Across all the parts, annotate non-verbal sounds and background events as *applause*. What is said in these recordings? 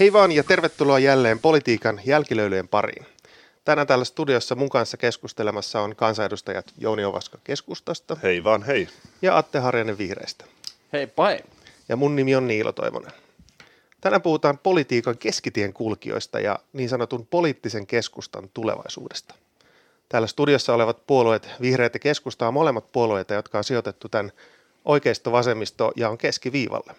Hei vaan ja tervetuloa jälleen politiikan jälkilöilyjen pariin. Tänään täällä studiossa mun kanssa keskustelemassa on kansanedustajat Jouni Ovaska keskustasta. Hei vaan hei. Ja Atte Harjanen vihreistä. Hei pai. Ja mun nimi on Niilo Toivonen. Tänään puhutaan politiikan keskitien kulkijoista ja niin sanotun poliittisen keskustan tulevaisuudesta. Täällä studiossa olevat puolueet, vihreät ja keskusta on molemmat puolueita, jotka on sijoitettu tämän oikeisto-vasemmisto ja on keskiviivalle.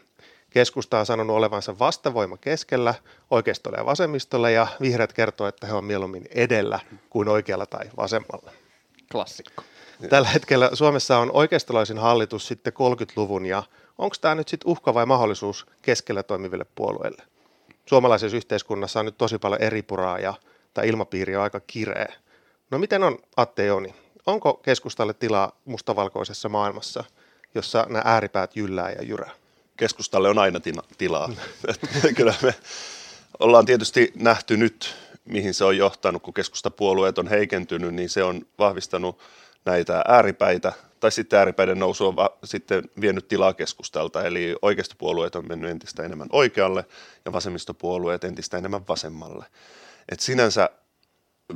Keskusta on sanonut olevansa vastavoima keskellä oikeistolle ja vasemmistolle ja vihreät kertoo, että he on mieluummin edellä kuin oikealla tai vasemmalla. Klassikko. Tällä hetkellä Suomessa on oikeistolaisin hallitus sitten 30-luvun ja onko tämä nyt sitten uhka vai mahdollisuus keskellä toimiville puolueille? Suomalaisessa yhteiskunnassa on nyt tosi paljon eripuraa ja tämä ilmapiiri on aika kireä. No miten on Atte Joni? Onko keskustalle tilaa mustavalkoisessa maailmassa, jossa nämä ääripäät jyllää ja jyrää? Keskustalle on aina tina, tilaa. *laughs* Kyllä me ollaan tietysti nähty nyt, mihin se on johtanut, kun keskustapuolueet on heikentynyt, niin se on vahvistanut näitä ääripäitä, tai sitten ääripäiden nousu on va- sitten vienyt tilaa keskustalta, eli oikeistopuolueet on mennyt entistä enemmän oikealle ja vasemmistopuolueet entistä enemmän vasemmalle. Et sinänsä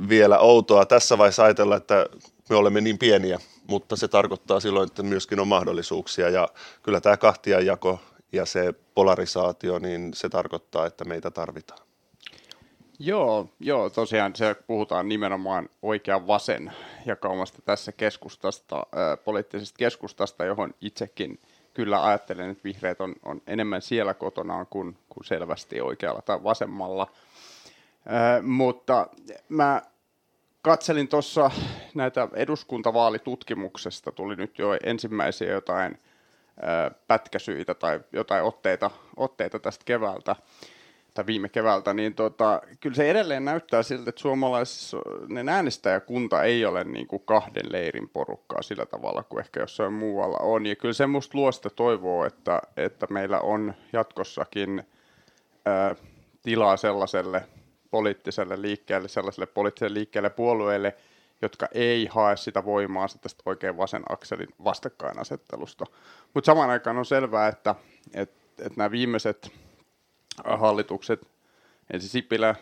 vielä outoa tässä vaiheessa ajatella, että me olemme niin pieniä, mutta se tarkoittaa silloin, että myöskin on mahdollisuuksia ja kyllä tämä kahtiajako ja se polarisaatio, niin se tarkoittaa, että meitä tarvitaan. Joo, joo, tosiaan se puhutaan nimenomaan oikean vasen jakaumasta tässä keskustasta, äh, poliittisesta keskustasta, johon itsekin kyllä ajattelen, että vihreät on, on enemmän siellä kotonaan kuin, kuin selvästi oikealla tai vasemmalla. Äh, mutta mä katselin tuossa näitä eduskuntavaalitutkimuksesta, tuli nyt jo ensimmäisiä jotain pätkäsyitä tai jotain otteita, otteita tästä keväältä tai viime keväältä, niin tota, kyllä se edelleen näyttää siltä, että suomalaisissa äänestäjäkunta ei ole niin kuin kahden leirin porukkaa sillä tavalla kuin ehkä jossain muualla on. Ja kyllä se musta luo sitä toivoa, että, että meillä on jatkossakin ää, tilaa sellaiselle poliittiselle liikkeelle, sellaiselle poliittiselle liikkeelle puolueelle, jotka ei hae sitä voimaa tästä oikein vasen akselin vastakkainasettelusta. Mutta samaan aikaan on selvää, että, että, että nämä viimeiset hallitukset, ensin Sipilä,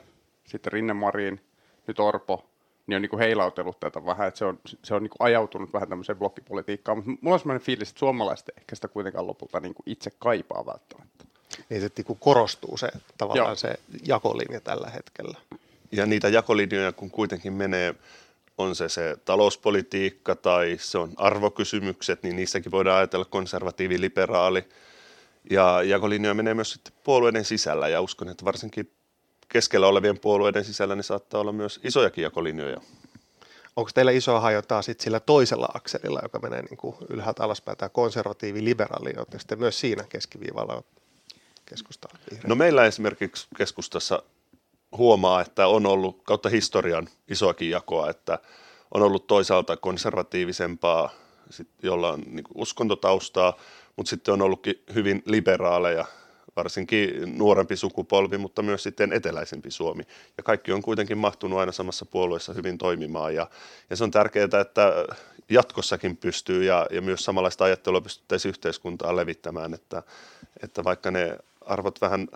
sitten Rinne-Marin, nyt Orpo, niin on niin kuin heilautellut tätä vähän, että se on, se on niin kuin ajautunut vähän tämmöiseen blokkipolitiikkaan, mutta mulla on sellainen fiilis, että suomalaiset ehkä sitä kuitenkaan lopulta niin kuin itse kaipaa välttämättä. Niin se niin korostuu se tavallaan Joo. se jakolinja tällä hetkellä. Ja niitä jakolinjoja, kun kuitenkin menee, on se se talouspolitiikka tai se on arvokysymykset, niin niissäkin voidaan ajatella konservatiivi, liberaali, ja jakolinjoja menee myös sitten puolueiden sisällä ja uskon, että varsinkin keskellä olevien puolueiden sisällä niin saattaa olla myös isojakin jakolinjoja. Onko teillä isoa hajotaa sitten sillä toisella akselilla, joka menee niin kuin ylhäältä alaspäin, tämä konservatiivi liberaali, sitten myös siinä keskiviivalla keskustaa? No meillä esimerkiksi keskustassa huomaa, että on ollut kautta historian isoakin jakoa, että on ollut toisaalta konservatiivisempaa, jolla on niin uskontotaustaa, mutta sitten on ollutkin hyvin liberaaleja, varsinkin nuorempi sukupolvi, mutta myös sitten eteläisempi Suomi. Ja kaikki on kuitenkin mahtunut aina samassa puolueessa hyvin toimimaan. Ja, ja se on tärkeää, että jatkossakin pystyy ja, ja myös samanlaista ajattelua pystyttäisiin yhteiskuntaan levittämään, että, että vaikka ne arvot vähän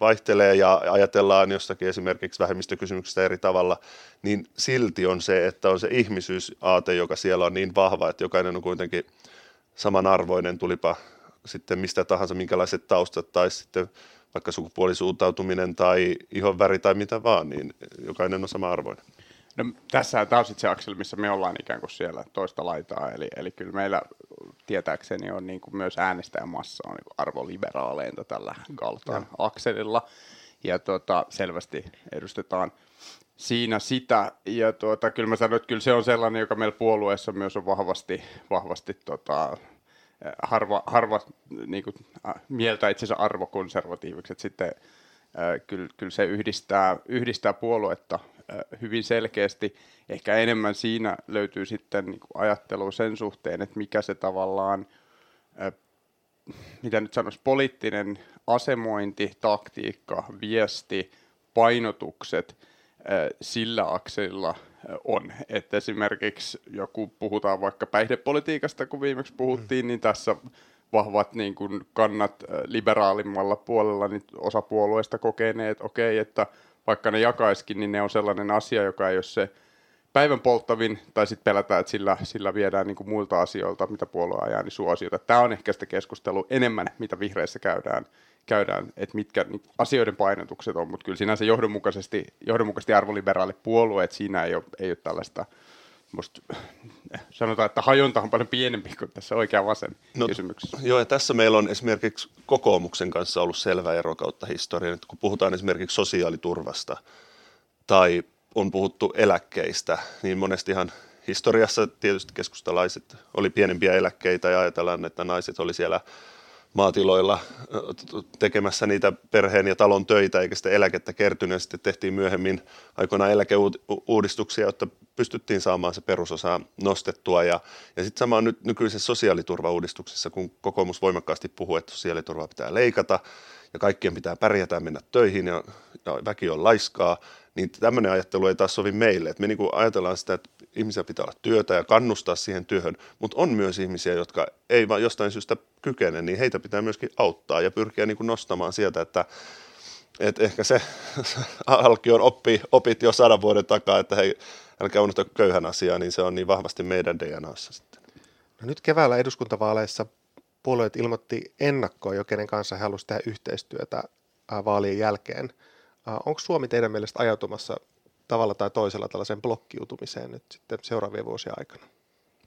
vaihtelee ja ajatellaan jostakin esimerkiksi vähemmistökysymyksistä eri tavalla, niin silti on se, että on se ihmisyysaate, joka siellä on niin vahva, että jokainen on kuitenkin – samanarvoinen, tulipa sitten mistä tahansa, minkälaiset taustat tai sitten vaikka sukupuolisuuntautuminen tai ihon väri tai mitä vaan, niin jokainen on sama arvoinen. No, tässä tämä on sitten se akseli, missä me ollaan ikään kuin siellä toista laitaa, eli, eli kyllä meillä tietääkseni on niin kuin myös äänestäjämassa on niin arvoliberaaleinta tällä Galtan akselilla, ja tuota, selvästi edustetaan siinä sitä. Ja tuota, kyllä mä sanoin, että kyllä se on sellainen, joka meillä puolueessa myös on vahvasti, vahvasti tota, harva, harva niin kuin, mieltä itsensä arvokonservatiiviksi. Että sitten kyllä, kyllä se yhdistää, yhdistää puoluetta hyvin selkeästi. Ehkä enemmän siinä löytyy sitten niin ajattelu sen suhteen, että mikä se tavallaan, mitä nyt sanoisi, poliittinen asemointi, taktiikka, viesti, painotukset – sillä akselilla on. Että esimerkiksi joku puhutaan vaikka päihdepolitiikasta, kun viimeksi puhuttiin, mm. niin tässä vahvat niin kuin kannat liberaalimmalla puolella, niin osa puolueista kokeneet, okei, okay, että vaikka ne jakaiskin, niin ne on sellainen asia, joka ei ole se päivän polttavin, tai sitten pelätään, että sillä, sillä viedään niin kuin muilta asioilta, mitä puolue ajaa, niin suosiota. Tämä on ehkä sitä keskustelua enemmän, mitä vihreissä käydään, käydään että mitkä niin asioiden painotukset on, mutta kyllä sinänsä johdonmukaisesti, johdonmukaisesti arvoliberaali puolue, että siinä ei ole, ei ole tällaista, musta, eh, sanotaan, että hajonta on paljon pienempi kuin tässä oikea vasen no, kysymyksessä. Joo, ja tässä meillä on esimerkiksi kokoomuksen kanssa ollut selvä ero kautta historian, kun puhutaan esimerkiksi sosiaaliturvasta tai on puhuttu eläkkeistä, niin monestihan historiassa tietysti keskustalaiset oli pienempiä eläkkeitä ja ajatellaan, että naiset oli siellä maatiloilla tekemässä niitä perheen ja talon töitä, eikä sitä eläkettä kertynyt. Sitten tehtiin myöhemmin aikoinaan eläkeuudistuksia, jotta pystyttiin saamaan se perusosa nostettua. Ja, ja sitten sama on nyt nykyisessä sosiaaliturvauudistuksessa, kun kokoomus voimakkaasti puhuu, että sosiaaliturvaa pitää leikata ja kaikkien pitää pärjätä mennä töihin ja, ja väki on laiskaa, niin tämmöinen ajattelu ei taas sovi meille. Et me niin ajatellaan sitä, että ihmisiä pitää olla työtä ja kannustaa siihen työhön, mutta on myös ihmisiä, jotka ei vaan jostain syystä kykene, niin heitä pitää myöskin auttaa ja pyrkiä niin nostamaan sieltä, että et ehkä se *laughs* Alkion oppi, opit jo sadan vuoden takaa, että hei, älkää unohtaa köyhän asiaa, niin se on niin vahvasti meidän DNAssa sitten. No nyt keväällä eduskuntavaaleissa puolueet ilmoitti ennakkoon jo, kenen kanssa he halusivat tehdä yhteistyötä vaalien jälkeen. Onko Suomi teidän mielestä ajautumassa tavalla tai toisella tällaiseen blokkiutumiseen nyt sitten seuraavien vuosien aikana?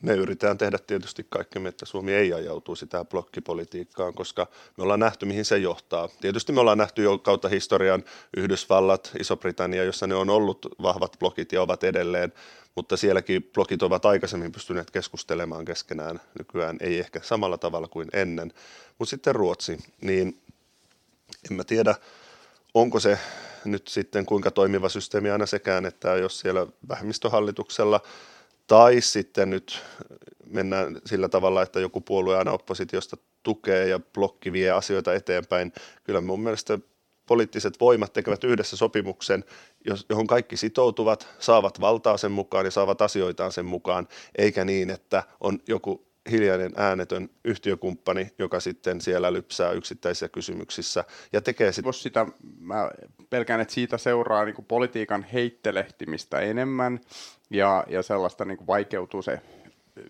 Me yritetään tehdä tietysti kaikkemme, että Suomi ei ajautuisi tähän blokkipolitiikkaan, koska me ollaan nähty, mihin se johtaa. Tietysti me ollaan nähty jo kautta historian Yhdysvallat, Iso-Britannia, jossa ne on ollut vahvat blokit ja ovat edelleen, mutta sielläkin blokit ovat aikaisemmin pystyneet keskustelemaan keskenään. Nykyään ei ehkä samalla tavalla kuin ennen. Mutta sitten Ruotsi, niin en mä tiedä, onko se nyt sitten kuinka toimiva systeemi aina sekään, että jos siellä vähemmistöhallituksella tai sitten nyt mennään sillä tavalla, että joku puolue aina oppositiosta tukee ja blokki vie asioita eteenpäin. Kyllä mun mielestä poliittiset voimat tekevät yhdessä sopimuksen, johon kaikki sitoutuvat, saavat valtaa sen mukaan ja saavat asioitaan sen mukaan, eikä niin, että on joku hiljainen äänetön yhtiökumppani, joka sitten siellä lypsää yksittäisissä kysymyksissä ja tekee sit... sitä. Mä pelkään, että siitä seuraa niin politiikan heittelehtimistä enemmän ja, ja sellaista niin vaikeutuu se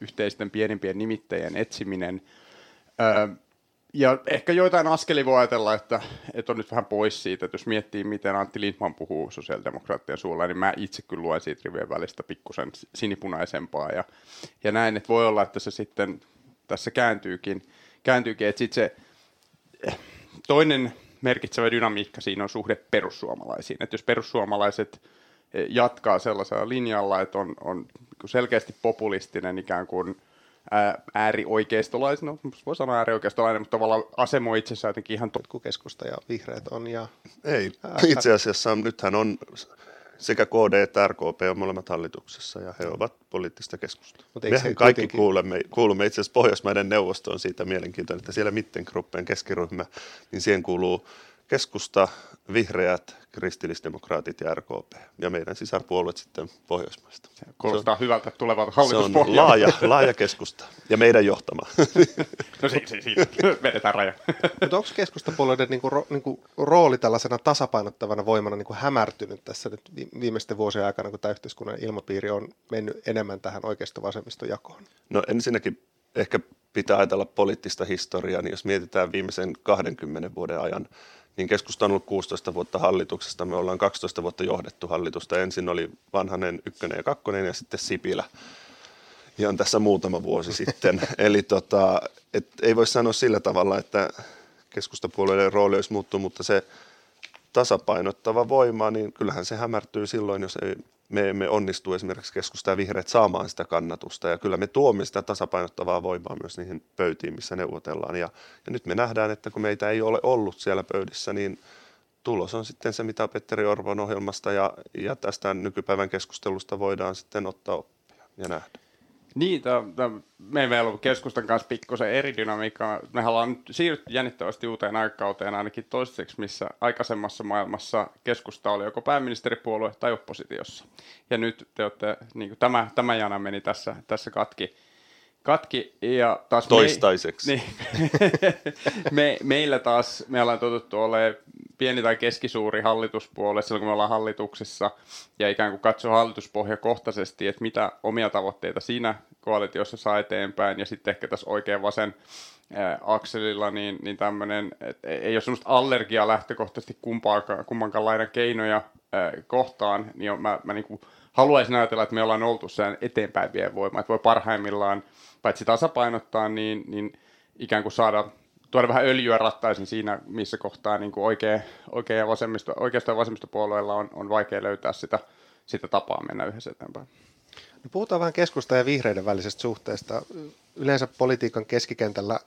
yhteisten pienimpien nimittäjien etsiminen. Öö, ja ehkä joitain askeli voi ajatella, että, että on nyt vähän pois siitä, että jos miettii, miten Antti Lindman puhuu sosiaalidemokraattien suulla, niin mä itse kyllä luen siitä rivien välistä pikkusen sinipunaisempaa. Ja, ja näin, että voi olla, että se sitten tässä kääntyykin, kääntyykin että sitten se toinen merkitsevä dynamiikka siinä on suhde perussuomalaisiin. Että jos perussuomalaiset jatkaa sellaisella linjalla, että on, on selkeästi populistinen ikään kuin – äärioikeistolainen, no voi sanoa äärioikeistolainen, mutta tavallaan asemoi itsensä jotenkin ihan... To- keskusta ja vihreät on ja... Ei, itse asiassa nythän on sekä KD että RKP on molemmat hallituksessa ja he ovat poliittista keskustelua. Mehän kaikki kuitenkin... kuulemme, kuulumme itse asiassa Pohjoismaiden neuvostoon siitä mielenkiintoinen, että siellä Mittengruppen keskiryhmä, niin siihen kuuluu keskusta, vihreät, kristillisdemokraatit ja RKP ja meidän sisarpuolueet sitten Pohjoismaista. Se kuulostaa se on, hyvältä tulevalta hallituspohjalta. Se on laaja, laaja keskusta ja meidän johtama. *laughs* no si- si- siitä vedetään raja. *laughs* Mutta onko keskustapuolueiden niinku, ro, niinku, rooli tällaisena tasapainottavana voimana niinku hämärtynyt tässä nyt viimeisten vuosien aikana, kun tämä yhteiskunnan ilmapiiri on mennyt enemmän tähän oikeisto-vasemmiston jakoon? No ensinnäkin ehkä pitää ajatella poliittista historiaa, niin jos mietitään viimeisen 20 vuoden ajan niin keskusta on ollut 16 vuotta hallituksesta. Me ollaan 12 vuotta johdettu hallitusta. Ensin oli Vanhanen ykkönen ja kakkonen ja sitten Sipilä. Ihan tässä muutama vuosi sitten. *laughs* Eli tota, et ei voi sanoa sillä tavalla, että keskustapuolueiden rooli olisi muuttunut, mutta se tasapainottava voima, niin kyllähän se hämärtyy silloin, jos ei me emme onnistu esimerkiksi keskustaa vihreät saamaan sitä kannatusta ja kyllä me tuomme sitä tasapainottavaa voimaa myös niihin pöytiin, missä neuvotellaan ja, ja nyt me nähdään, että kun meitä ei ole ollut siellä pöydissä, niin tulos on sitten se, mitä Petteri Orvon ohjelmasta ja, ja tästä nykypäivän keskustelusta voidaan sitten ottaa oppia ja nähdä. Niin, me ei ollut keskustan kanssa pikkusen eri dynamiikka. Me ollaan nyt siirrytty jännittävästi uuteen aikakauteen ainakin toistaiseksi, missä aikaisemmassa maailmassa keskusta oli joko pääministeripuolue tai oppositiossa. Ja nyt te olette, niin kuin tämä, tämä jana meni tässä, tässä katki. katki ja taas Toistaiseksi. Me, niin, *laughs* me, meillä taas, me ollaan totuttu olemaan pieni tai keskisuuri hallituspuolue silloin, kun me ollaan hallituksessa ja ikään kuin katsoa hallituspohjakohtaisesti, että mitä omia tavoitteita siinä koalitiossa saa eteenpäin ja sitten ehkä tässä oikein vasen akselilla, niin, niin tämmöinen, ei ole semmoista allergiaa lähtökohtaisesti kummankaan laidan keinoja ää, kohtaan, niin mä, mä niin haluaisin ajatella, että me ollaan oltu sen eteenpäin vie voima, että voi parhaimmillaan paitsi tasapainottaa, niin, niin ikään kuin saada tuoda vähän öljyä rattaisin siinä, missä kohtaa niin kuin oikea, oikea vasemmisto, oikeastaan vasemmistopuolueella on, on vaikea löytää sitä, sitä tapaa mennä yhdessä eteenpäin. No puhutaan vähän keskusta ja vihreiden välisestä suhteesta. Yleensä politiikan keskikentällä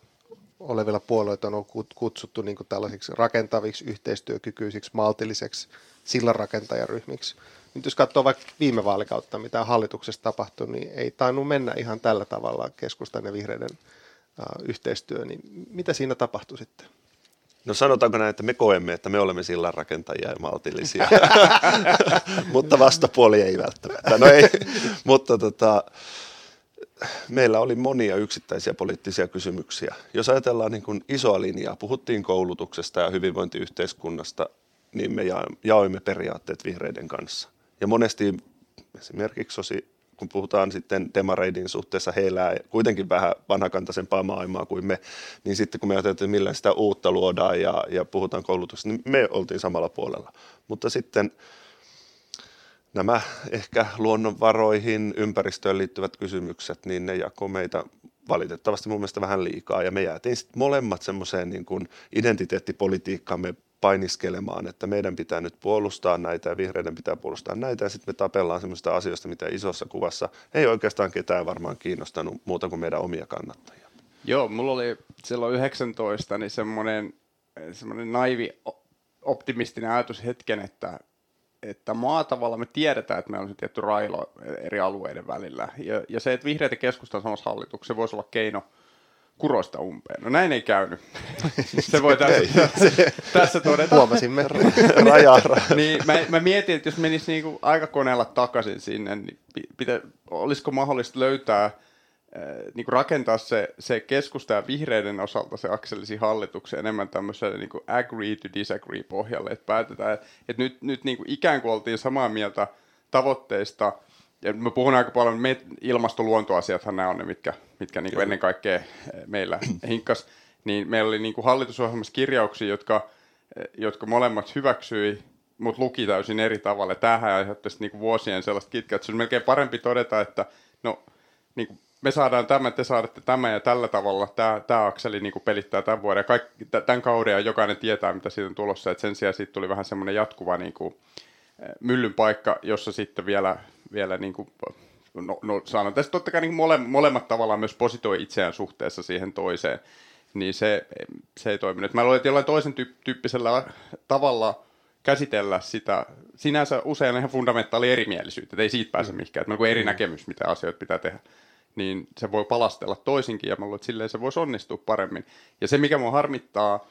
olevilla puolueilla on kutsuttu niin tällaisiksi rakentaviksi, yhteistyökykyisiksi, maltilliseksi sillanrakentajaryhmiksi. Nyt jos katsoo vaikka viime vaalikautta, mitä hallituksessa tapahtui, niin ei tainnut mennä ihan tällä tavalla keskustan ja vihreiden yhteistyö. Niin mitä siinä tapahtui sitten? No sanotaanko näin, että me koemme, että me olemme sillanrakentajia ja maltillisia, *laughs* mutta vastapuoli ei välttämättä. No ei, mutta tota, meillä oli monia yksittäisiä poliittisia kysymyksiä. Jos ajatellaan niin kuin isoa linjaa, puhuttiin koulutuksesta ja hyvinvointiyhteiskunnasta, niin me jaoimme periaatteet vihreiden kanssa. Ja monesti esimerkiksi osi, kun puhutaan sitten demareidin suhteessa, he elää kuitenkin vähän vanhakantaisempaa maailmaa kuin me, niin sitten kun me ajatellaan, että millä sitä uutta luodaan ja, ja puhutaan koulutuksesta, niin me oltiin samalla puolella. Mutta sitten nämä ehkä luonnonvaroihin, ympäristöön liittyvät kysymykset, niin ne jakoi meitä valitettavasti mun mielestä vähän liikaa. Ja me jäätiin sitten molemmat semmoiseen niin kuin identiteettipolitiikkaamme painiskelemaan, että meidän pitää nyt puolustaa näitä ja vihreiden pitää puolustaa näitä ja sitten me tapellaan semmoista asioista, mitä isossa kuvassa ei oikeastaan ketään varmaan kiinnostanut muuta kuin meidän omia kannattajia. Joo, mulla oli silloin 19 niin semmoinen, semmoinen naivi optimistinen ajatus hetken, että, että maatavalla me tiedetään, että meillä on se tietty railo eri alueiden välillä. Ja, ja se, että vihreät ja keskusta on samassa hallituksessa, se voisi olla keino – kurosta umpeen. No näin ei käynyt. *laughs* se voi *laughs* tässä, tässä todeta. Huomasimme. *laughs* Raja, niin, mä, mä, mietin, että jos menisi niinku aikakoneella takaisin sinne, niin pitä, olisiko mahdollista löytää, äh, niinku rakentaa se, se keskusta ja vihreiden osalta se akselisi hallituksen enemmän tämmöiselle niinku agree to disagree pohjalle, että päätetään, että nyt, nyt niinku ikään kuin oltiin samaa mieltä tavoitteista – ja mä puhun aika paljon, me, ilmastoluontoasiathan nämä on ne, mitkä, mitkä niin kuin ennen kaikkea eh, meillä hinkkas. Niin meillä oli niin kuin hallitusohjelmassa kirjauksia, jotka, eh, jotka molemmat hyväksyi, mutta luki täysin eri tavalla. Tämähän aiheutti niin vuosien sellaista kitkaa, että se on melkein parempi todeta, että no, niin kuin me saadaan tämä, te saatte tämä ja tällä tavalla tämä, tämä akseli niin kuin pelittää tämän vuoden kaikki, tämän kauden ja jokainen tietää, mitä siitä on tulossa. Et sen sijaan siitä tuli vähän semmoinen jatkuva niin kuin, myllyn paikka, jossa sitten vielä vielä niin kuin, no, no sanon tässä totta kai niin mole, molemmat tavallaan myös positoi itseään suhteessa siihen toiseen, niin se, se ei toiminut. Mä luulen, että jollain toisen tyyppisellä tavalla käsitellä sitä, sinänsä usein ihan fundamentaali erimielisyyttä, että ei siitä pääse mm. mihinkään, että on eri mm. näkemys, mitä asioita pitää tehdä niin se voi palastella toisinkin, ja mä luulen, että silleen se voisi onnistua paremmin. Ja se, mikä mua harmittaa,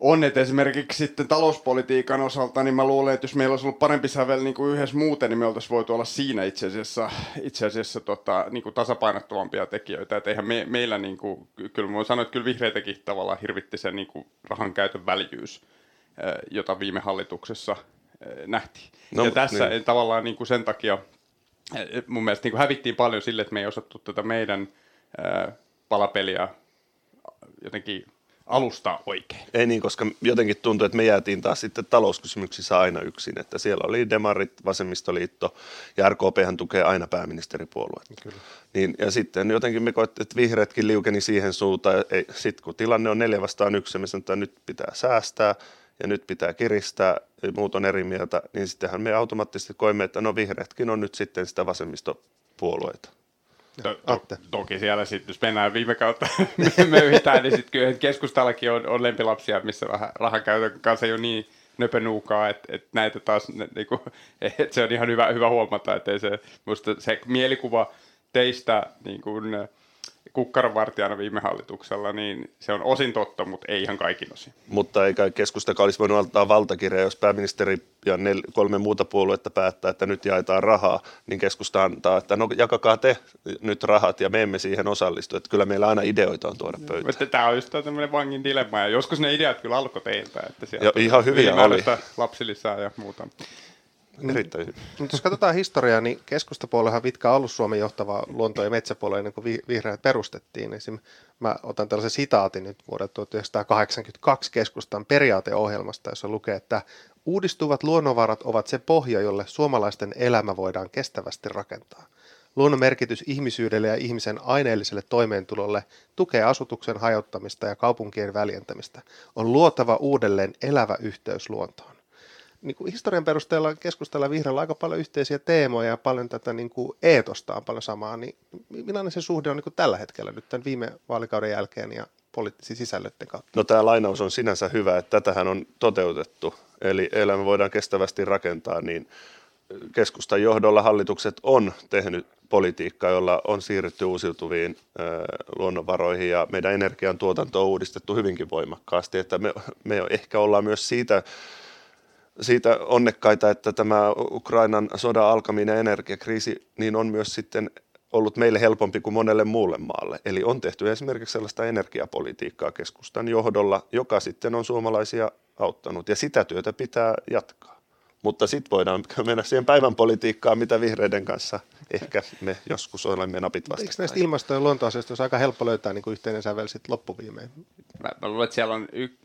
on, että esimerkiksi sitten talouspolitiikan osalta, niin mä luulen, että jos meillä olisi ollut parempi sävel niin kuin yhdessä muuten, niin me oltaisiin voitu olla siinä itse asiassa, itse asiassa tota, niin kuin tasapainottavampia tekijöitä. Että eihän me, meillä, niin kuin, kyllä mä sanoin, että kyllä vihreitäkin tavallaan hirvitti se niin kuin rahan käytön väljyys, jota viime hallituksessa nähtiin. No, ja tässä niin. tavallaan niin kuin sen takia mun mielestä niin kuin hävittiin paljon sille, että me ei osattu tätä meidän palapeliä jotenkin alusta oikein. Ei niin, koska jotenkin tuntuu, että me jäätiin taas sitten talouskysymyksissä aina yksin, että siellä oli Demarit, Vasemmistoliitto ja RKP tukee aina pääministeripuoluetta. Kyllä. Niin, ja sitten jotenkin me koettiin, että vihreätkin liukeni siihen suuntaan, sitten kun tilanne on neljä vastaan yksi, me sanotaan, että nyt pitää säästää ja nyt pitää kiristää, ja muut on eri mieltä, niin sittenhän me automaattisesti koimme, että no vihreätkin on nyt sitten sitä vasemmistopuolueita. To, to, toki siellä sitten, jos mennään viime kautta *laughs* möyhitään, niin sitten kyllä keskustallakin on, on lempilapsia, missä vähän rahankäytön kanssa jo niin nöpönuukaa, että, että näitä taas, ne, niinku, *laughs* että se on ihan hyvä, hyvä huomata, että se, musta se mielikuva teistä niin kuin, kukkaronvartijana viime hallituksella, niin se on osin totta, mutta ei ihan kaikin osin. Mutta eikä keskustakaan olisi voinut antaa valtakirja, jos pääministeri ja nel- kolme muuta puoluetta päättää, että nyt jaetaan rahaa, niin keskusta antaa, että no jakakaa te nyt rahat ja me emme siihen osallistu. Että kyllä meillä aina ideoita on tuoda pöytään. Tämä on just tämmöinen vangin dilemma, ja joskus ne ideat kyllä alkoi teiltä. Että ja ihan hyviä oli. Lapsilisää ja muuta. Erittäin hyvin. Mutta jos katsotaan historiaa, niin keskustapuoluehan Vitka on ollut Suomen johtava luonto- ja metsäpuolue ennen kuin vihreät perustettiin. Esim. Mä otan tällaisen sitaatin nyt vuodelta 1982 keskustan periaateohjelmasta, jossa lukee, että uudistuvat luonnonvarat ovat se pohja, jolle suomalaisten elämä voidaan kestävästi rakentaa. Luonnon merkitys ihmisyydelle ja ihmisen aineelliselle toimeentulolle tukee asutuksen hajottamista ja kaupunkien väljentämistä. On luotava uudelleen elävä yhteys luontoon niin kuin historian perusteella keskustella vihreällä aika paljon yhteisiä teemoja ja paljon tätä niin kuin eetosta on paljon samaa, niin millainen se suhde on niin kuin tällä hetkellä nyt tämän viime vaalikauden jälkeen ja poliittisiin sisällöiden kautta? No tämä lainaus on sinänsä hyvä, että tätähän on toteutettu, eli elämä voidaan kestävästi rakentaa, niin keskustan johdolla hallitukset on tehnyt politiikkaa, jolla on siirrytty uusiutuviin luonnonvaroihin ja meidän energiantuotanto on uudistettu hyvinkin voimakkaasti, että me, me ehkä ollaan myös siitä siitä onnekkaita, että tämä Ukrainan sodan alkaminen energiakriisi niin on myös sitten ollut meille helpompi kuin monelle muulle maalle. Eli on tehty esimerkiksi sellaista energiapolitiikkaa keskustan johdolla, joka sitten on suomalaisia auttanut ja sitä työtä pitää jatkaa. Mutta sitten voidaan *laughs* mennä siihen päivän politiikkaan, mitä vihreiden kanssa ehkä me joskus olemme napit vastaan. Eikö näistä ilmasto- ja luontoasioista olisi aika helppo löytää niin kuin yhteinen sävel sitten loppuviimeen? Mä, mä luulen, että siellä on y-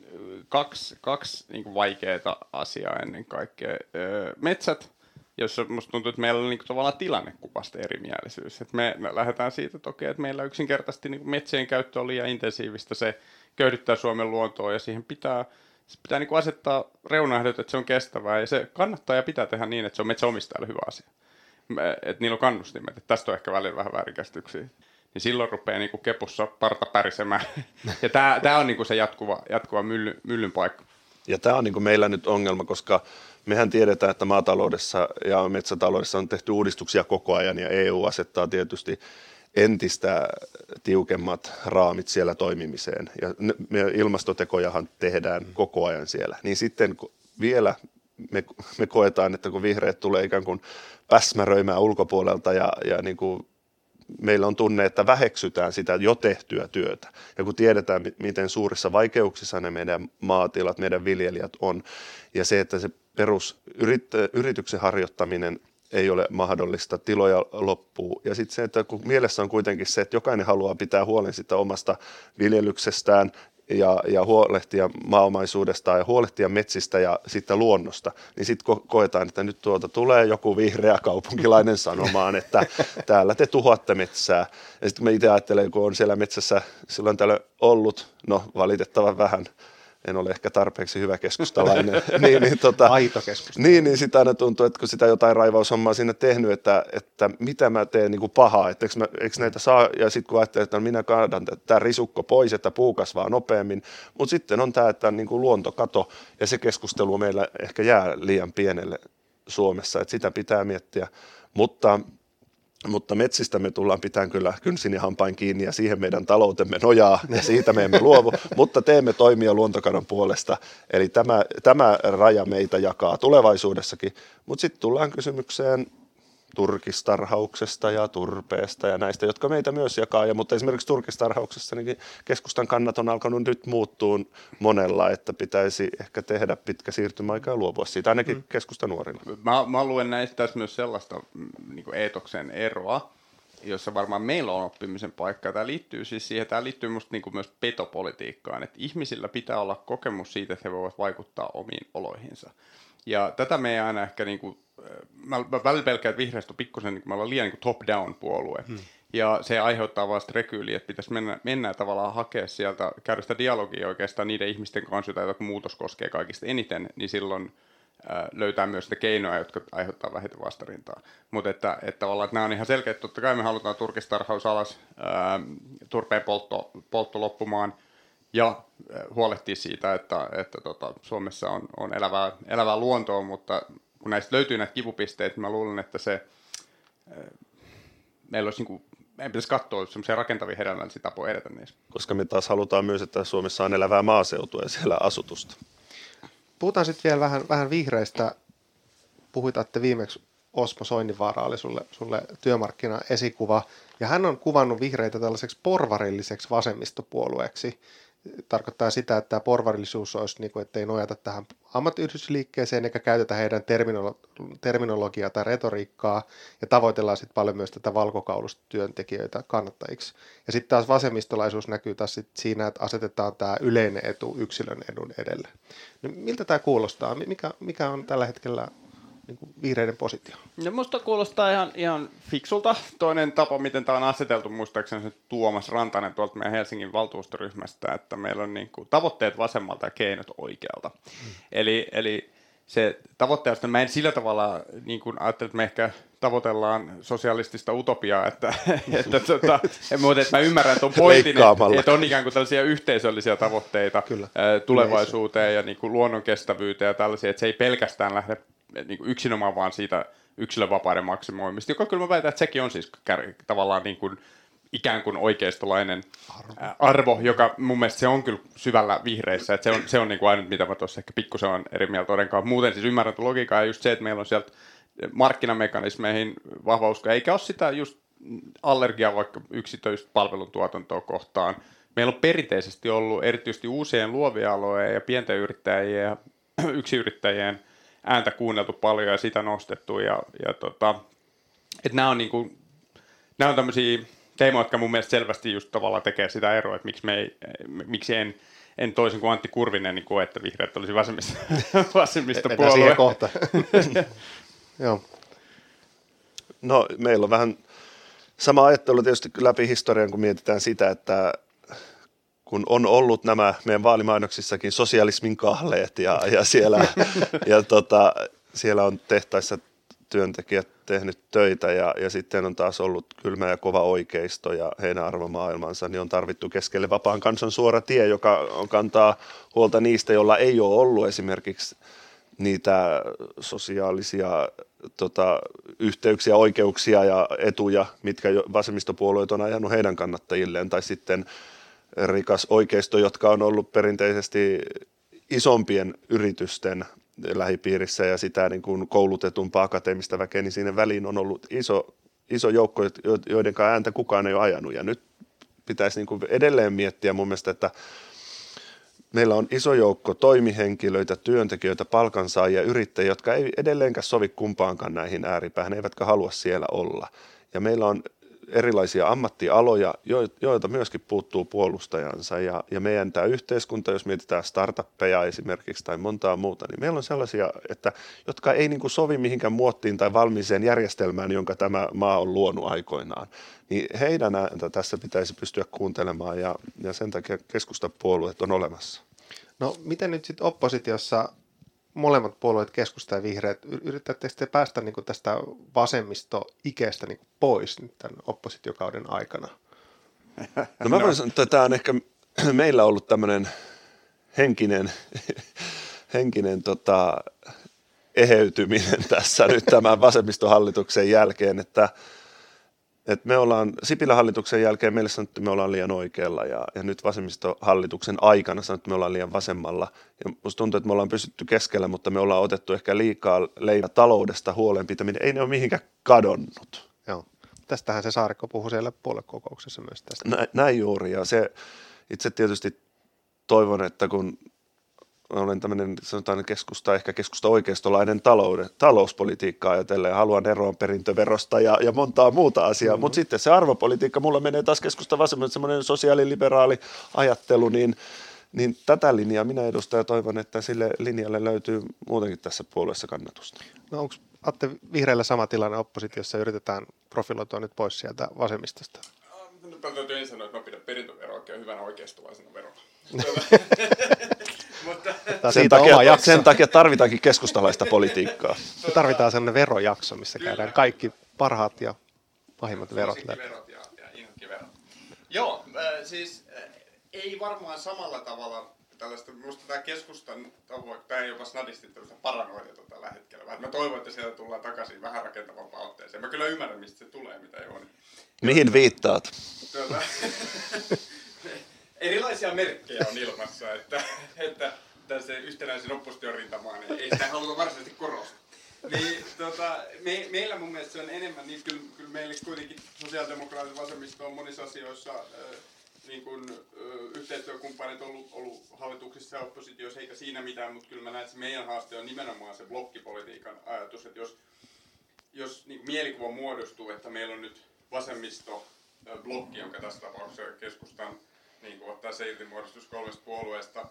kaksi, kaksi niin kuin vaikeaa asiaa ennen kaikkea. Öö, metsät, jossa musta tuntuu, että meillä on niin kuin, tavallaan tilannekuvasta erimielisyys. Et me, me lähdetään siitä toki, että meillä yksinkertaisesti niin kuin metsien käyttö on liian intensiivistä. Se köydyttää Suomen luontoa ja siihen pitää, se pitää niin kuin asettaa reunaehdot, että se on kestävää. Ja se kannattaa ja pitää tehdä niin, että se on metsäomistajalle hyvä asia. Että niillä on kannustimet. Että tästä on ehkä välillä vähän väärinkäsityksiä niin silloin rupeaa niin kuin kepussa parta pärisemään. *laughs* ja tämä, tämä on niin kuin se jatkuva, jatkuva mylly, myllyn paikka. Ja tämä on niin kuin meillä nyt ongelma, koska mehän tiedetään, että maataloudessa ja metsätaloudessa on tehty uudistuksia koko ajan ja EU asettaa tietysti entistä tiukemmat raamit siellä toimimiseen. Ja me ilmastotekojahan tehdään koko ajan siellä. Niin sitten vielä me, me koetaan, että kun vihreät tulee ikään kuin päsmäröimään ulkopuolelta ja, ja niin kuin meillä on tunne, että väheksytään sitä jo tehtyä työtä. Ja kun tiedetään, miten suurissa vaikeuksissa ne meidän maatilat, meidän viljelijät on, ja se, että se perusyrityksen harjoittaminen ei ole mahdollista, tiloja loppuu. Ja sitten se, että kun mielessä on kuitenkin se, että jokainen haluaa pitää huolen sitä omasta viljelyksestään ja, ja huolehtia maaomaisuudesta ja huolehtia metsistä ja sitten luonnosta, niin sitten ko- koetaan, että nyt tuolta tulee joku vihreä kaupunkilainen sanomaan, että täällä te tuhoatte metsää. Ja sitten me itse ajattelen, kun on siellä metsässä silloin täällä ollut, no valitettavan vähän, en ole ehkä tarpeeksi hyvä keskustalainen. *laughs* niin, niin, tota, Aito niin, niin sitä aina tuntuu, että kun sitä jotain raivaushommaa sinne tehnyt, että, että mitä mä teen niin kuin pahaa, että eikö, mä, eikö näitä saa, ja sitten kun ajattelee, että no minä kaadan tämä risukko pois, että puu kasvaa nopeammin, mutta sitten on tämä, että niin kuin luontokato, ja se keskustelu meillä ehkä jää liian pienelle Suomessa, että sitä pitää miettiä, mutta mutta metsistä me tullaan pitämään kyllä kynsin ja hampain kiinni ja siihen meidän taloutemme nojaa ja siitä me emme luovu, *laughs* mutta teemme toimia luontokadon puolesta. Eli tämä, tämä raja meitä jakaa tulevaisuudessakin, mutta sitten tullaan kysymykseen turkistarhauksesta ja turpeesta ja näistä, jotka meitä myös jakaa. Ja, mutta esimerkiksi turkistarhauksessa niin keskustan kannat on alkanut nyt muuttua monella, että pitäisi ehkä tehdä pitkä siirtymäaika ja luopua siitä, ainakin mm. keskustan nuorilla. Mä, mä luen näistä tässä myös sellaista mm, niin eetoksen eroa, jossa varmaan meillä on oppimisen paikka. Tämä liittyy siis siihen, tämä liittyy musta niin kuin myös petopolitiikkaan, että ihmisillä pitää olla kokemus siitä, että he voivat vaikuttaa omiin oloihinsa. Ja tätä me ei aina ehkä niin kuin mä, mä välillä pelkään, että vihreästä on pikkusen, niin me ollaan liian niin top-down puolue. Hmm. Ja se aiheuttaa vasta rekyyliä, että pitäisi mennä, mennä tavallaan hakea sieltä, käydä sitä dialogia oikeastaan niiden ihmisten kanssa, joita muutos koskee kaikista eniten, niin silloin löytää myös sitä keinoja, jotka aiheuttaa vähiten vastarintaa. Mutta että, että tavallaan, että nämä on ihan selkeät, totta kai me halutaan turkistarhaus alas, äh, turpeen poltto, poltto loppumaan, ja äh, huolehtia siitä, että, että tota, Suomessa on, on elävää, elävää luontoa, mutta kun näistä löytyy näitä kipupisteitä, mä luulen, että se, meillä olisi niin meidän pitäisi katsoa semmoisia rakentavia hedelmällisiä tapoja edetä niissä. Koska me taas halutaan myös, että Suomessa on elävää maaseutua ja siellä asutusta. Puhutaan sitten vielä vähän, vähän vihreistä. Puhuitte viimeksi Osmo Soininvaara oli sulle, sulle työmarkkina-esikuva, ja hän on kuvannut vihreitä tällaiseksi porvarilliseksi vasemmistopuolueeksi. Tarkoittaa sitä, että tämä porvarillisuus olisi, niin kuin, että ei nojata tähän ammattiyhdistysliikkeeseen eikä käytetä heidän terminolo- terminologiaa tai retoriikkaa, ja tavoitellaan sitten paljon myös tätä valkokaulusta työntekijöitä kannattajiksi. Ja sitten taas vasemmistolaisuus näkyy taas sit siinä, että asetetaan tämä yleinen etu yksilön edun edelle. No, miltä tämä kuulostaa? Mikä, mikä on tällä hetkellä niin kuin vihreiden positio? No musta kuulostaa ihan, ihan fiksulta. Toinen tapa, miten tämä on aseteltu, muistaakseni se Tuomas Rantanen tuolta meidän Helsingin valtuustoryhmästä, että meillä on niin kuin tavoitteet vasemmalta ja keinot oikealta. Hmm. Eli, eli se tavoitteesta, mä en sillä tavalla niin kuin ajattele, että me ehkä tavoitellaan sosialistista utopiaa, että, *laughs* että, tota, mutta että mä ymmärrän tuon pointin, että, että on ikään kuin tällaisia yhteisöllisiä tavoitteita Kyllä. tulevaisuuteen ja niin kuin luonnon kestävyyteen ja tällaisia, että se ei pelkästään lähde niin yksinomaan vaan siitä yksilövapauden maksimoimista, joka kyllä mä väitän, että sekin on siis kär, tavallaan niin kuin, ikään kuin oikeistolainen arvo. arvo, joka mun mielestä se on kyllä syvällä vihreissä, että se on, se on niin kuin ainut, mitä mä tuossa ehkä pikkusen on eri mieltä todenkaan. Muuten siis ymmärrän logiikkaa ja just se, että meillä on sieltä markkinamekanismeihin vahva usko, eikä ole sitä just allergiaa vaikka yksityistä palveluntuotantoa kohtaan. Meillä on perinteisesti ollut erityisesti uusien luovia aloja ja pienten yrittäjien ja *clears throat* yksiyrittäjien ääntä kuunneltu paljon ja sitä nostettu. Ja, ja tota, että nämä on, niinku, nämä on tämmöisiä teemoja, jotka mun mielestä selvästi just tavallaan tekee sitä eroa, että miksi, me ei, miksi en, en toisin kuin Antti Kurvinen niin koe, että vihreät olisi vasemmista, *laughs* vasemmista puolue. siihen kohta. *laughs* Joo. No meillä on vähän sama ajattelu tietysti läpi historian, kun mietitään sitä, että kun on ollut nämä meidän vaalimainoksissakin sosialismin kahleet ja, ja, siellä, ja tota, siellä on tehtaissa työntekijät tehnyt töitä ja, ja sitten on taas ollut kylmä ja kova oikeisto ja heidän arvomaailmansa, niin on tarvittu keskelle vapaan kansan suora tie, joka kantaa huolta niistä, joilla ei ole ollut esimerkiksi niitä sosiaalisia tota, yhteyksiä, oikeuksia ja etuja, mitkä vasemmistopuolueet on ajanut heidän kannattajilleen, tai sitten rikas oikeisto, jotka on ollut perinteisesti isompien yritysten lähipiirissä ja sitä niin kuin koulutetumpaa akateemista väkeä, niin siinä väliin on ollut iso, iso joukko, joiden ääntä kukaan ei ole ajanut. Ja nyt pitäisi niin kuin edelleen miettiä mun mielestä, että meillä on iso joukko toimihenkilöitä, työntekijöitä, palkansaajia, yrittäjiä, jotka ei edelleenkään sovi kumpaankaan näihin ääripäähän, eivätkä halua siellä olla. Ja meillä on erilaisia ammattialoja, joita myöskin puuttuu puolustajansa. Ja, ja meidän tämä yhteiskunta, jos mietitään startuppeja esimerkiksi tai montaa muuta, niin meillä on sellaisia, että, jotka ei niin kuin sovi mihinkään muottiin tai valmiiseen järjestelmään, jonka tämä maa on luonut aikoinaan. Niin heidän ääntä tässä pitäisi pystyä kuuntelemaan ja, ja sen takia keskustapuolueet on olemassa. No miten nyt sitten oppositiossa molemmat puolueet, keskusta ja vihreät, yritättekö te päästä niin tästä vasemmisto-ikeestä niin pois nyt tämän oppositiokauden aikana? No mä voin sanoa, että tämä on ehkä *clears throat* meillä ollut tämmöinen henkinen, *laughs* henkinen tota, eheytyminen tässä nyt tämän vasemmistohallituksen jälkeen, että – et me ollaan Sipilän hallituksen jälkeen meille sanottu, että me ollaan liian oikealla ja, ja nyt vasemmistohallituksen aikana sanottu, että me ollaan liian vasemmalla. Ja musta tuntuu, että me ollaan pysytty keskellä, mutta me ollaan otettu ehkä liikaa leivä taloudesta huolenpitäminen. Ei ne ole mihinkään kadonnut. Joo. Tästähän se Saarikko puhui siellä puoluekokouksessa myös tästä. Näin, näin juuri ja se itse tietysti toivon, että kun olen tämmöinen, sanotaan keskusta, ehkä keskusta oikeistolainen talouden, talouspolitiikka ajatellen, haluan eroon perintöverosta ja, ja montaa muuta asiaa, mm-hmm. mutta sitten se arvopolitiikka, mulla menee taas keskusta vasemmalle, semmoinen sosiaaliliberaali ajattelu, niin, niin tätä linjaa minä edustan ja toivon, että sille linjalle löytyy muutenkin tässä puolueessa kannatusta. No onko Atte Vihreällä sama tilanne oppositiossa, yritetään profiloitua nyt pois sieltä vasemmistosta? Täytyy ensin sanoa, että mä pidän perintöveroa oikein hyvänä oikeistolaisena verona. Mutta... Sen, takia, sen takia tarvitaankin keskustalaista politiikkaa. Me tarvitaan sellainen verojakso, missä Kyllä. käydään kaikki parhaat ja pahimmat verot läpi. verot ja, ja verot. Joo, äh, siis äh, ei varmaan samalla tavalla tällaista, minusta tämä keskustan tavoin, tämä ei jopa snadisti tällaista paranoidiota tällä hetkellä, vaan mä toivon, että sieltä tullaan takaisin vähän rakentavampaan otteeseen. Mä kyllä ymmärrän, mistä se tulee, mitä ei ole. Mihin viittaat? Tuota, *laughs* *laughs* erilaisia merkkejä on ilmassa, että, että tässä yhtenäisen opposition rintamaan niin ei sitä haluta varsinaisesti korostaa. Niin, tota, me, meillä mun mielestä se on enemmän, niin kyllä, kyllä meille kuitenkin sosiaalidemokraatit vasemmisto on monissa asioissa äh, niin kuin, äh, yhteistyökumppanit ollut, ollut hallituksissa ja oppositiossa, eikä siinä mitään, mutta kyllä mä näen, että se meidän haaste on nimenomaan se blokkipolitiikan ajatus, että jos, jos niin mielikuva muodostuu, että meillä on nyt vasemmisto blokki, jonka tässä tapauksessa keskustan niin kuin ottaa se irti muodostus kolmesta puolueesta,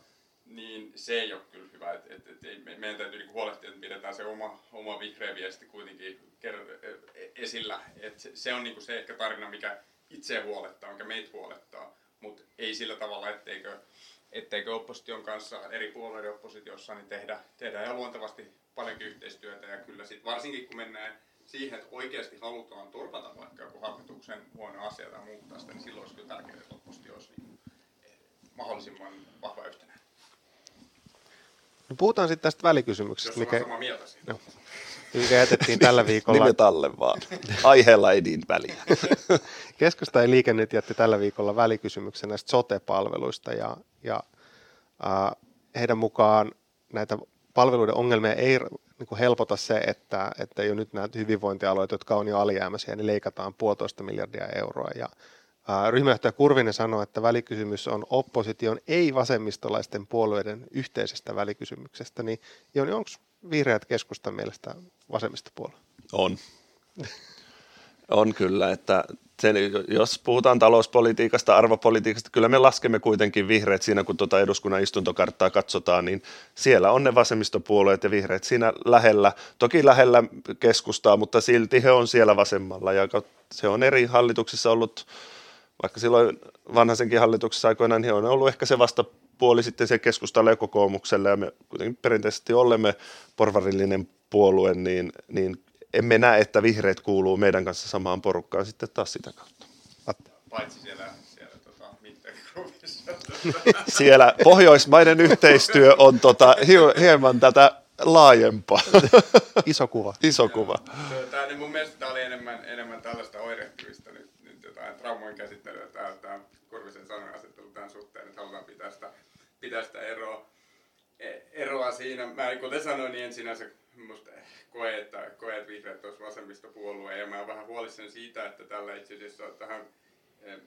niin se ei ole kyllä hyvä. Et, et, et, ei, meidän täytyy niinku huolehtia, että pidetään se oma, oma vihreä viesti kuitenkin ker- esillä. Et se, se on niinku se ehkä tarina, mikä itse huolettaa, mikä meitä huolettaa, mutta ei sillä tavalla, etteikö, etteikö opposition kanssa eri puolueiden oppositiossa niin tehdä, tehdä ja luontevasti paljonkin yhteistyötä. Ja kyllä sit, varsinkin kun mennään siihen, että oikeasti halutaan turvata vaikka joku hallituksen huono asia tai muuttaa sitä, niin silloin olisi kyllä tärkeää, että oppositio olisi niin mahdollisimman vahva yhtenäinen. No puhutaan sitten tästä välikysymyksestä, mikä, mieltä no, mikä jätettiin tällä viikolla. Nimet alle vaan. Aiheella ei niin väliä. *laughs* Keskusta ja liike nyt jätti tällä viikolla välikysymyksen näistä sote-palveluista ja, ja äh, heidän mukaan näitä palveluiden ongelmia ei niin kuin helpota se, että, että jo nyt nämä hyvinvointialueet, jotka on jo alijäämäisiä, niin leikataan puolitoista miljardia euroa ja Ryhmäjohtaja Kurvinen sanoi, että välikysymys on opposition ei-vasemmistolaisten puolueiden yhteisestä välikysymyksestä. Niin Joni, onko vihreät keskustan mielestä vasemmistopuolue? On. On kyllä, että sen, jos puhutaan talouspolitiikasta, arvopolitiikasta, kyllä me laskemme kuitenkin vihreät siinä, kun tuota eduskunnan istuntokarttaa katsotaan, niin siellä on ne vasemmistopuolueet ja vihreät siinä lähellä, toki lähellä keskustaa, mutta silti he on siellä vasemmalla ja se on eri hallituksissa ollut vaikka silloin vanhaisenkin hallituksessa aikoinaan niin on ollut ehkä se vastapuoli sitten se keskustalle ja kokoomukselle, ja me kuitenkin perinteisesti olemme porvarillinen puolue, niin, niin emme näe, että vihreät kuuluu meidän kanssa samaan porukkaan sitten taas sitä kautta. Paitsi siellä, siellä tota, *laughs* siellä pohjoismainen yhteistyö on tota, hieman tätä laajempaa. *laughs* Iso kuva. Iso kuva. Tämä, niin mun mielestä tämä oli enemmän, enemmän tällaista oirehtivista nyt, nyt jotain traumojen käsittelyä, tämä, tämä Kurvisen sanojen asettelu tämän suhteen, että halutaan pitää sitä, pitää sitä eroa, e, eroa siinä. Mä kuten sanoin, niin en sinänsä musta koe, että, koe, että vihreät olisi vasemmistopuolue, ja mä olen vähän huolissani siitä, että tällä itse asiassa tähän e,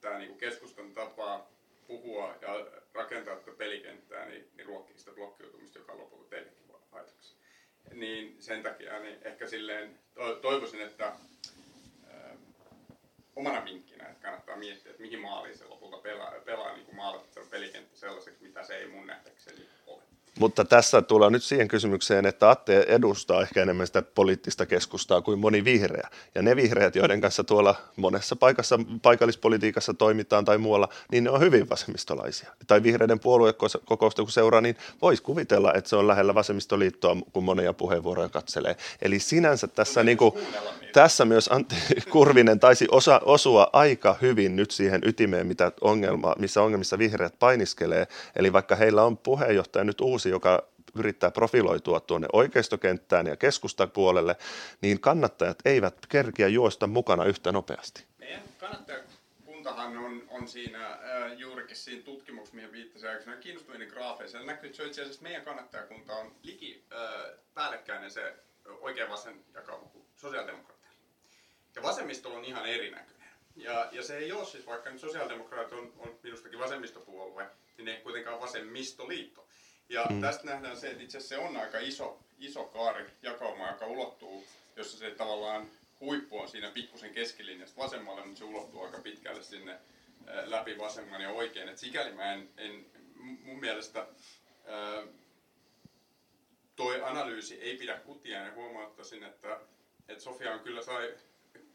tämä niin keskustan tapaa puhua ja rakentaa tätä pelikenttää, niin, niin ruokkii sitä blokkiutumista, joka on lopulta teillekin haitaksi. Niin sen takia niin ehkä silleen toivoisin, että omana vinkkinä, että kannattaa miettiä, että mihin maaliin se lopulta pelaa, pelaa niin kuin maalata pelikenttä sellaiseksi, mitä se ei mun nähdäkseni. Mutta tässä tulee nyt siihen kysymykseen, että Atte edustaa ehkä enemmän sitä poliittista keskustaa kuin moni vihreä. Ja ne vihreät, joiden kanssa tuolla monessa paikassa paikallispolitiikassa toimitaan tai muualla, niin ne on hyvin vasemmistolaisia. Tai vihreiden puoluekokousta kun seuraa, niin voisi kuvitella, että se on lähellä vasemmistoliittoa, kun monia puheenvuoroja katselee. Eli sinänsä tässä, niin kuin, tässä myös Antti Kurvinen taisi osa, osua aika hyvin nyt siihen ytimeen, mitä ongelma, missä ongelmissa vihreät painiskelee. Eli vaikka heillä on puheenjohtaja nyt uusi uusi, joka yrittää profiloitua tuonne oikeistokenttään ja keskustapuolelle, niin kannattajat eivät kerkiä juosta mukana yhtä nopeasti. Meidän kannattajakuntahan on, on siinä äh, juurikin siinä tutkimuksessa, mihin viittasin aikana kiinnostuminen graafeissa. Näkyy, että se itse asiassa meidän kannattajakunta on liki äh, päällekkäinen se oikein vasen jakauma kuin sosiaalidemokraattia. Ja vasemmisto on ihan erinäköinen. Ja, ja se ei ole siis, vaikka nyt sosiaalidemokraatit on, on minustakin vasemmistopuolue, niin ei kuitenkaan vasemmistoliitto. Ja mm. tästä nähdään se, että itse asiassa se on aika iso, iso kaari jakauma, joka ulottuu, jossa se tavallaan huippu on siinä pikkusen keskilinjasta vasemmalle, mutta se ulottuu aika pitkälle sinne läpi vasemman ja oikein. Et sikäli mä en, en mun mielestä ää, toi analyysi ei pidä kutia ja huomauttaisin, että, että Sofia on kyllä sai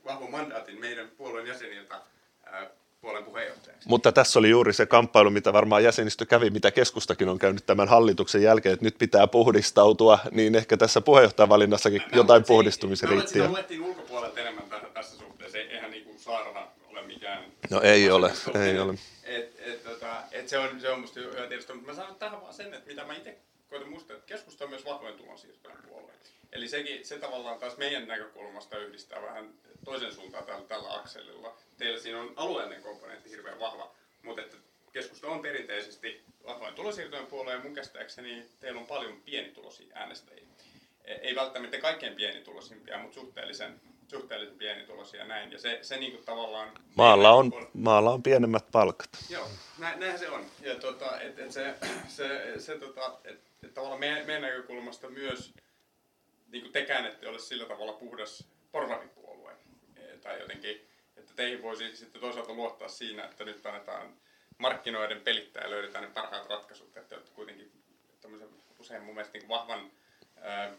vahvan mandaatin meidän puolueen jäseniltä ää, puolen puheenjohtajaksi. Mutta tässä oli juuri se kamppailu, mitä varmaan jäsenistö kävi, mitä keskustakin on käynyt tämän hallituksen jälkeen, että nyt pitää puhdistautua, niin ehkä tässä puheenjohtajavalinnassakin mä, jotain puhdistumisen riittiä. Mä luettiin ulkopuolelta enemmän tässä suhteessa, eihän niin kuin Saarana ole mikään... No ei ole, ei ole. Et, et, tota, et se, on, se on musta hyvä tietysti, mutta mä sanon tähän vaan sen, että mitä mä itse koitan muistaa, että keskusta on myös vahvojen tulonsiirtojen puolue. Eli sekin, se tavallaan taas meidän näkökulmasta yhdistää vähän toisen suuntaan tällä, tällä akselilla. Teillä siinä on alueellinen komponentti hirveän vahva, mutta että keskusta on perinteisesti vahvojen tulonsiirtojen puolue ja mun käsittääkseni teillä on paljon pienituloisia äänestäjiä. E, ei välttämättä kaikkein pienituloisimpia, mutta suhteellisen, suhteellisen pienituloisia näin. Ja se, se niin kuin tavallaan... Maalla on, maalla on pienemmät palkat. Joo, nä, näinhän se on. Ja tota, et, et se, se, se tota, et, et tavallaan meidän, meidän näkökulmasta myös niin kuin tekään ette ole sillä tavalla puhdas porvaripuolue. E, tai jotenkin, että teihin voisi sitten toisaalta luottaa siinä, että nyt annetaan markkinoiden pelittää ja löydetään ne parhaat ratkaisut. Että olette kuitenkin usein mun mielestä niin vahvan ää,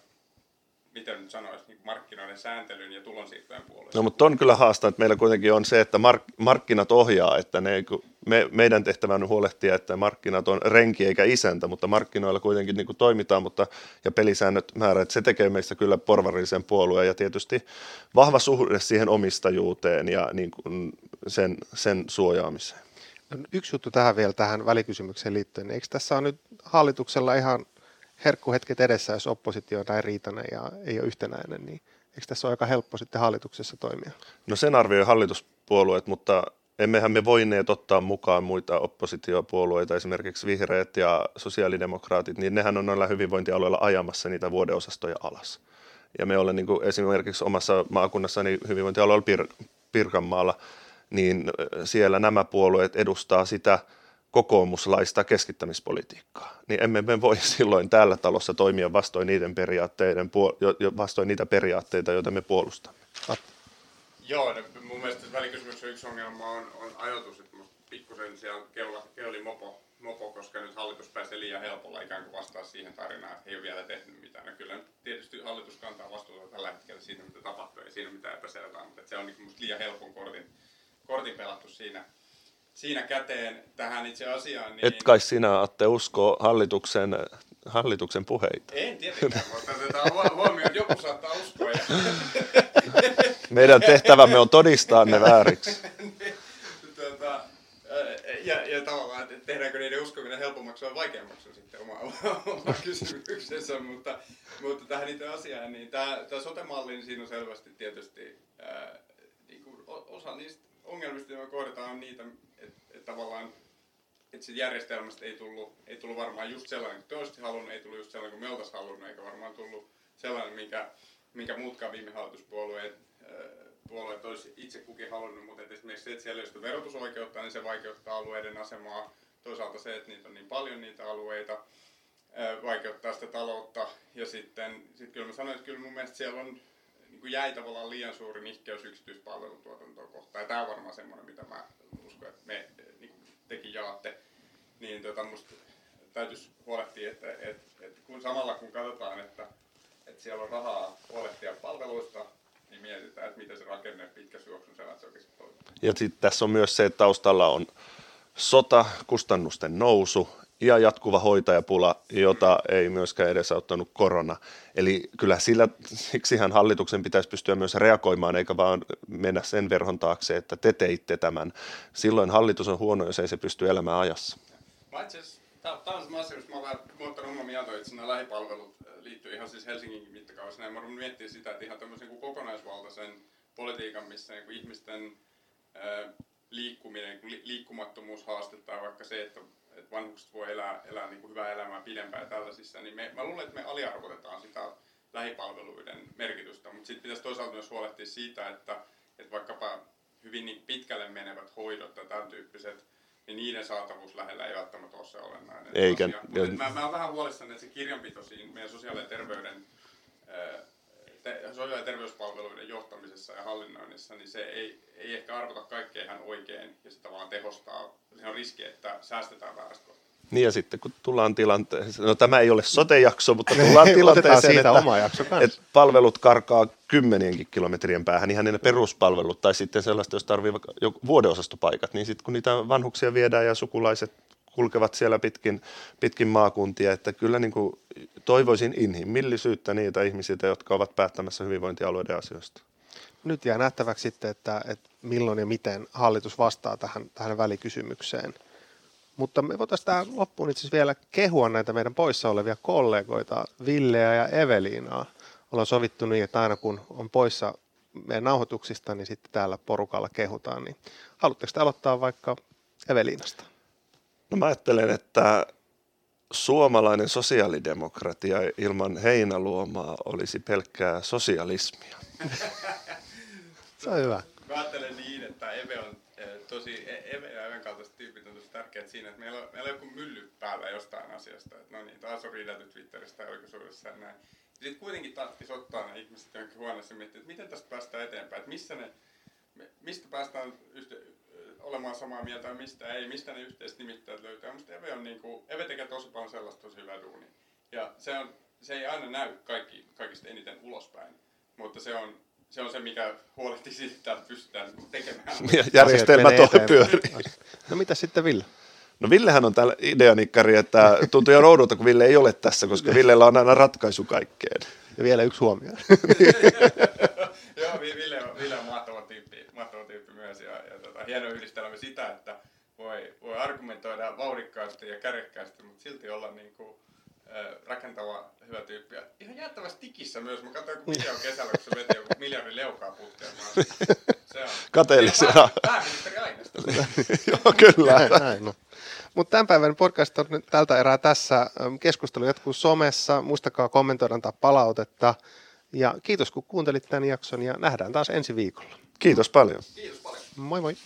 miten nyt sanoisi, niin markkinoiden sääntelyn ja tulonsiirtojen puolesta. No mutta on kyllä haastaa, että meillä kuitenkin on se, että mark- markkinat ohjaa, että ne, me, meidän tehtävä on huolehtia, että markkinat on renki eikä isäntä, mutta markkinoilla kuitenkin niin kuin toimitaan mutta, ja pelisäännöt määrät, se tekee meistä kyllä porvarillisen puolueen ja tietysti vahva suhde siihen omistajuuteen ja niin kuin sen, sen suojaamiseen. No, yksi juttu tähän vielä tähän välikysymykseen liittyen. Eikö tässä on nyt hallituksella ihan herkkuhetket edessä, jos oppositio on näin riitainen ja ei ole yhtenäinen, niin eikö tässä ole aika helppo sitten hallituksessa toimia? No sen arvioi hallituspuolueet, mutta emmehän me voineet ottaa mukaan muita oppositiopuolueita, esimerkiksi vihreät ja sosiaalidemokraatit, niin nehän on noilla hyvinvointialueilla ajamassa niitä vuodeosastoja alas. Ja me olemme niin esimerkiksi omassa maakunnassani hyvinvointialueella Pir- Pirkanmaalla, niin siellä nämä puolueet edustaa sitä – kokoomuslaista keskittämispolitiikkaa, niin emme me voi *laughs* silloin täällä talossa toimia vastoin, niiden periaatteiden, vastoin niitä periaatteita, joita me puolustamme. Joo, no, mun mielestä välikysymyksen yksi ongelma on, on ajoitus, että pikkusen siellä keula, keuli mopo, mopo, koska nyt hallitus pääsee liian helpolla ikään kuin vastaa siihen tarinaan, että he ei ole vielä tehnyt mitään. No kyllä tietysti hallitus kantaa vastuuta tällä hetkellä siitä, mitä tapahtuu, ei siinä mitään epäselvää, mutta se on niin liian helpon kortin, kortin pelattu siinä siinä käteen tähän itse asiaan. Niin... Et kai sinä, Atte, usko hallituksen, hallituksen puheita. En tietenkään, mutta otetaan huomioon, joku saattaa uskoa. Ja... *laughs* Meidän tehtävämme on todistaa ne vääriksi. *laughs* tuota, ja, ja tavallaan, että tehdäänkö niiden uskominen helpommaksi vai vaikeammaksi on sitten oma, oma *laughs* kysymyksensä, mutta, mutta tähän itse asiaan, niin tämä, tämä sote-malli, niin siinä on selvästi tietysti ää, niin kuin osa niistä ongelmista, joita kohdataan, on niitä, että tavallaan että siitä järjestelmästä ei tullut, ei tullut varmaan just sellainen kuin te halunnut, ei tullut just sellainen kuin me oltaisiin halunnut, eikä varmaan tullut sellainen, minkä, minkä muutkaan viime hallituspuolueet äh, puolueet olisi itse kukin halunnut, mutta esimerkiksi se, että siellä ei ole verotusoikeutta, niin se vaikeuttaa alueiden asemaa. Toisaalta se, että niitä on niin paljon niitä alueita, äh, vaikeuttaa sitä taloutta. Ja sitten sit kyllä mä sanoin, että kyllä mun mielestä siellä on niin jäi tavallaan liian suuri nihkeys yksityispalvelutuotantoa kohtaan. Ja tämä on varmaan semmoinen, mitä mä että me tekin jaatte, niin tota, musta täytyisi huolehtia, että, että, että kun samalla kun katsotaan, että, että siellä on rahaa huolehtia palveluista, niin mietitään, että miten se rakenne pitkässä se oikeasti toimii. Ja sitten tässä on myös se, että taustalla on sota, kustannusten nousu ja jatkuva hoitajapula, jota ei myöskään edesauttanut korona. Eli kyllä sillä, siksihän hallituksen pitäisi pystyä myös reagoimaan, eikä vaan mennä sen verhon taakse, että te teitte tämän. Silloin hallitus on huono, jos ei se pysty elämään ajassa. Tämä on semmoinen asia, mä olen muuttanut oman mieltä, että nämä lähipalvelut äh, liittyy ihan siis Helsingin mittakaavassa. Mä olen miettiä sitä, että ihan tämmöisen kuin kokonaisvaltaisen politiikan, missä niin kuin ihmisten liikkuminen, liikkumattomuus haastetaan, vaikka se, että että vanhukset voi elää, elää niin kuin hyvää elämää pidempään tällaisissa, niin me, mä luulen, että me aliarvotetaan sitä lähipalveluiden merkitystä, mutta sitten pitäisi toisaalta myös huolehtia siitä, että, että vaikkapa hyvin niin pitkälle menevät hoidot ja tämän tyyppiset, niin niiden saatavuus lähellä ei välttämättä ole se olennainen Eikä, asia. Mutta mä, mä olen vähän huolissani, että se kirjanpito siinä meidän sosiaali- ja terveyden te, sosiaali- ja terveyspalveluiden johtamisessa ja hallinnoinnissa, niin se ei, ei ehkä arvota kaikkea ihan oikein ja se tavallaan tehostaa. Se on riski, että säästetään väärästä kohtaa. Niin ja sitten kun tullaan tilanteeseen, no tämä ei ole sote-jakso, mutta tullaan *laughs* tilanteeseen, siitä että, oma jakso että palvelut karkaa kymmenienkin kilometrien päähän, ihan ne peruspalvelut tai sitten sellaista, jos tarvii jo vuodeosastopaikat, niin sitten kun niitä vanhuksia viedään ja sukulaiset kulkevat siellä pitkin, pitkin maakuntia, että kyllä niin kuin toivoisin inhimillisyyttä niitä ihmisiä, jotka ovat päättämässä hyvinvointialueiden asioista. Nyt jää nähtäväksi sitten, että, että milloin ja miten hallitus vastaa tähän, tähän välikysymykseen. Mutta me voitaisiin tähän loppuun itse asiassa vielä kehua näitä meidän poissa olevia kollegoita, Villeä ja Eveliinaa. Ollaan sovittu niin, että aina kun on poissa meidän nauhoituksista, niin sitten täällä porukalla kehutaan. Niin haluatteko te aloittaa vaikka Eveliinasta? No mä ajattelen, että suomalainen sosiaalidemokratia ilman heinäluomaa olisi pelkkää sosialismia. Se on hyvä. Mä ajattelen niin, että Eve on eh, tosi, E- Eve ja Even kaltaiset tyypit on tosi tärkeät siinä, että meillä on, meillä on joku mylly päällä jostain asiasta. Että no niin, taas on riidelty Twitterissä tai julkisuudessa ja näin. Sitten kuitenkin tarvitsisi ottaa ne ihmiset johonkin huoneessa ja miettiä, että miten tästä päästään eteenpäin, että missä ne, me- mistä päästään yhte, olemaan samaa mieltä mistä ei, mistä ne yhteiset nimittäjät löytää. Musta Eve, on niinku, Eve tekee tosi paljon sellaista tosi hyvää duunia. Ja se, on, se ei aina näy kaikki, kaikista eniten ulospäin, mutta se on, se on se, mikä huolehtii siitä, että pystytään tekemään. *laughs* Ja järjestelmä pyörii. No mitä sitten Ville? No Villehän on täällä ideanikkari, että tuntuu ihan oudolta, kun Ville ei ole tässä, koska Villellä on aina ratkaisu kaikkeen. Ja vielä yksi huomio. *laughs* Joo, Vi- Ville on, Ville on mahtava mahtava tyyppi myös ja, ja tota, hieno yhdistelmä sitä, että voi, voi argumentoida vauhdikkaasti ja kärjekkäästi, mutta silti olla niin kuin, rakentava, hyvä tyyppi. Ja ihan jäättävästi tikissä myös. Mä katsoin joku video kesällä, kun se veti joku miljardi leukaa putkeen. Mä- Se on. Kateellisia. Pää- Pääministeri. *laughs* Joo, kyllä. Näin, näin, no. Mutta tämän päivän podcast on nyt tältä erää tässä. Keskustelu jatkuu somessa. Muistakaa kommentoida, antaa palautetta. Ja kiitos kun kuuntelit tämän jakson ja nähdään taas ensi viikolla. Kiitos paljon. Kiitos paljon. Moi moi!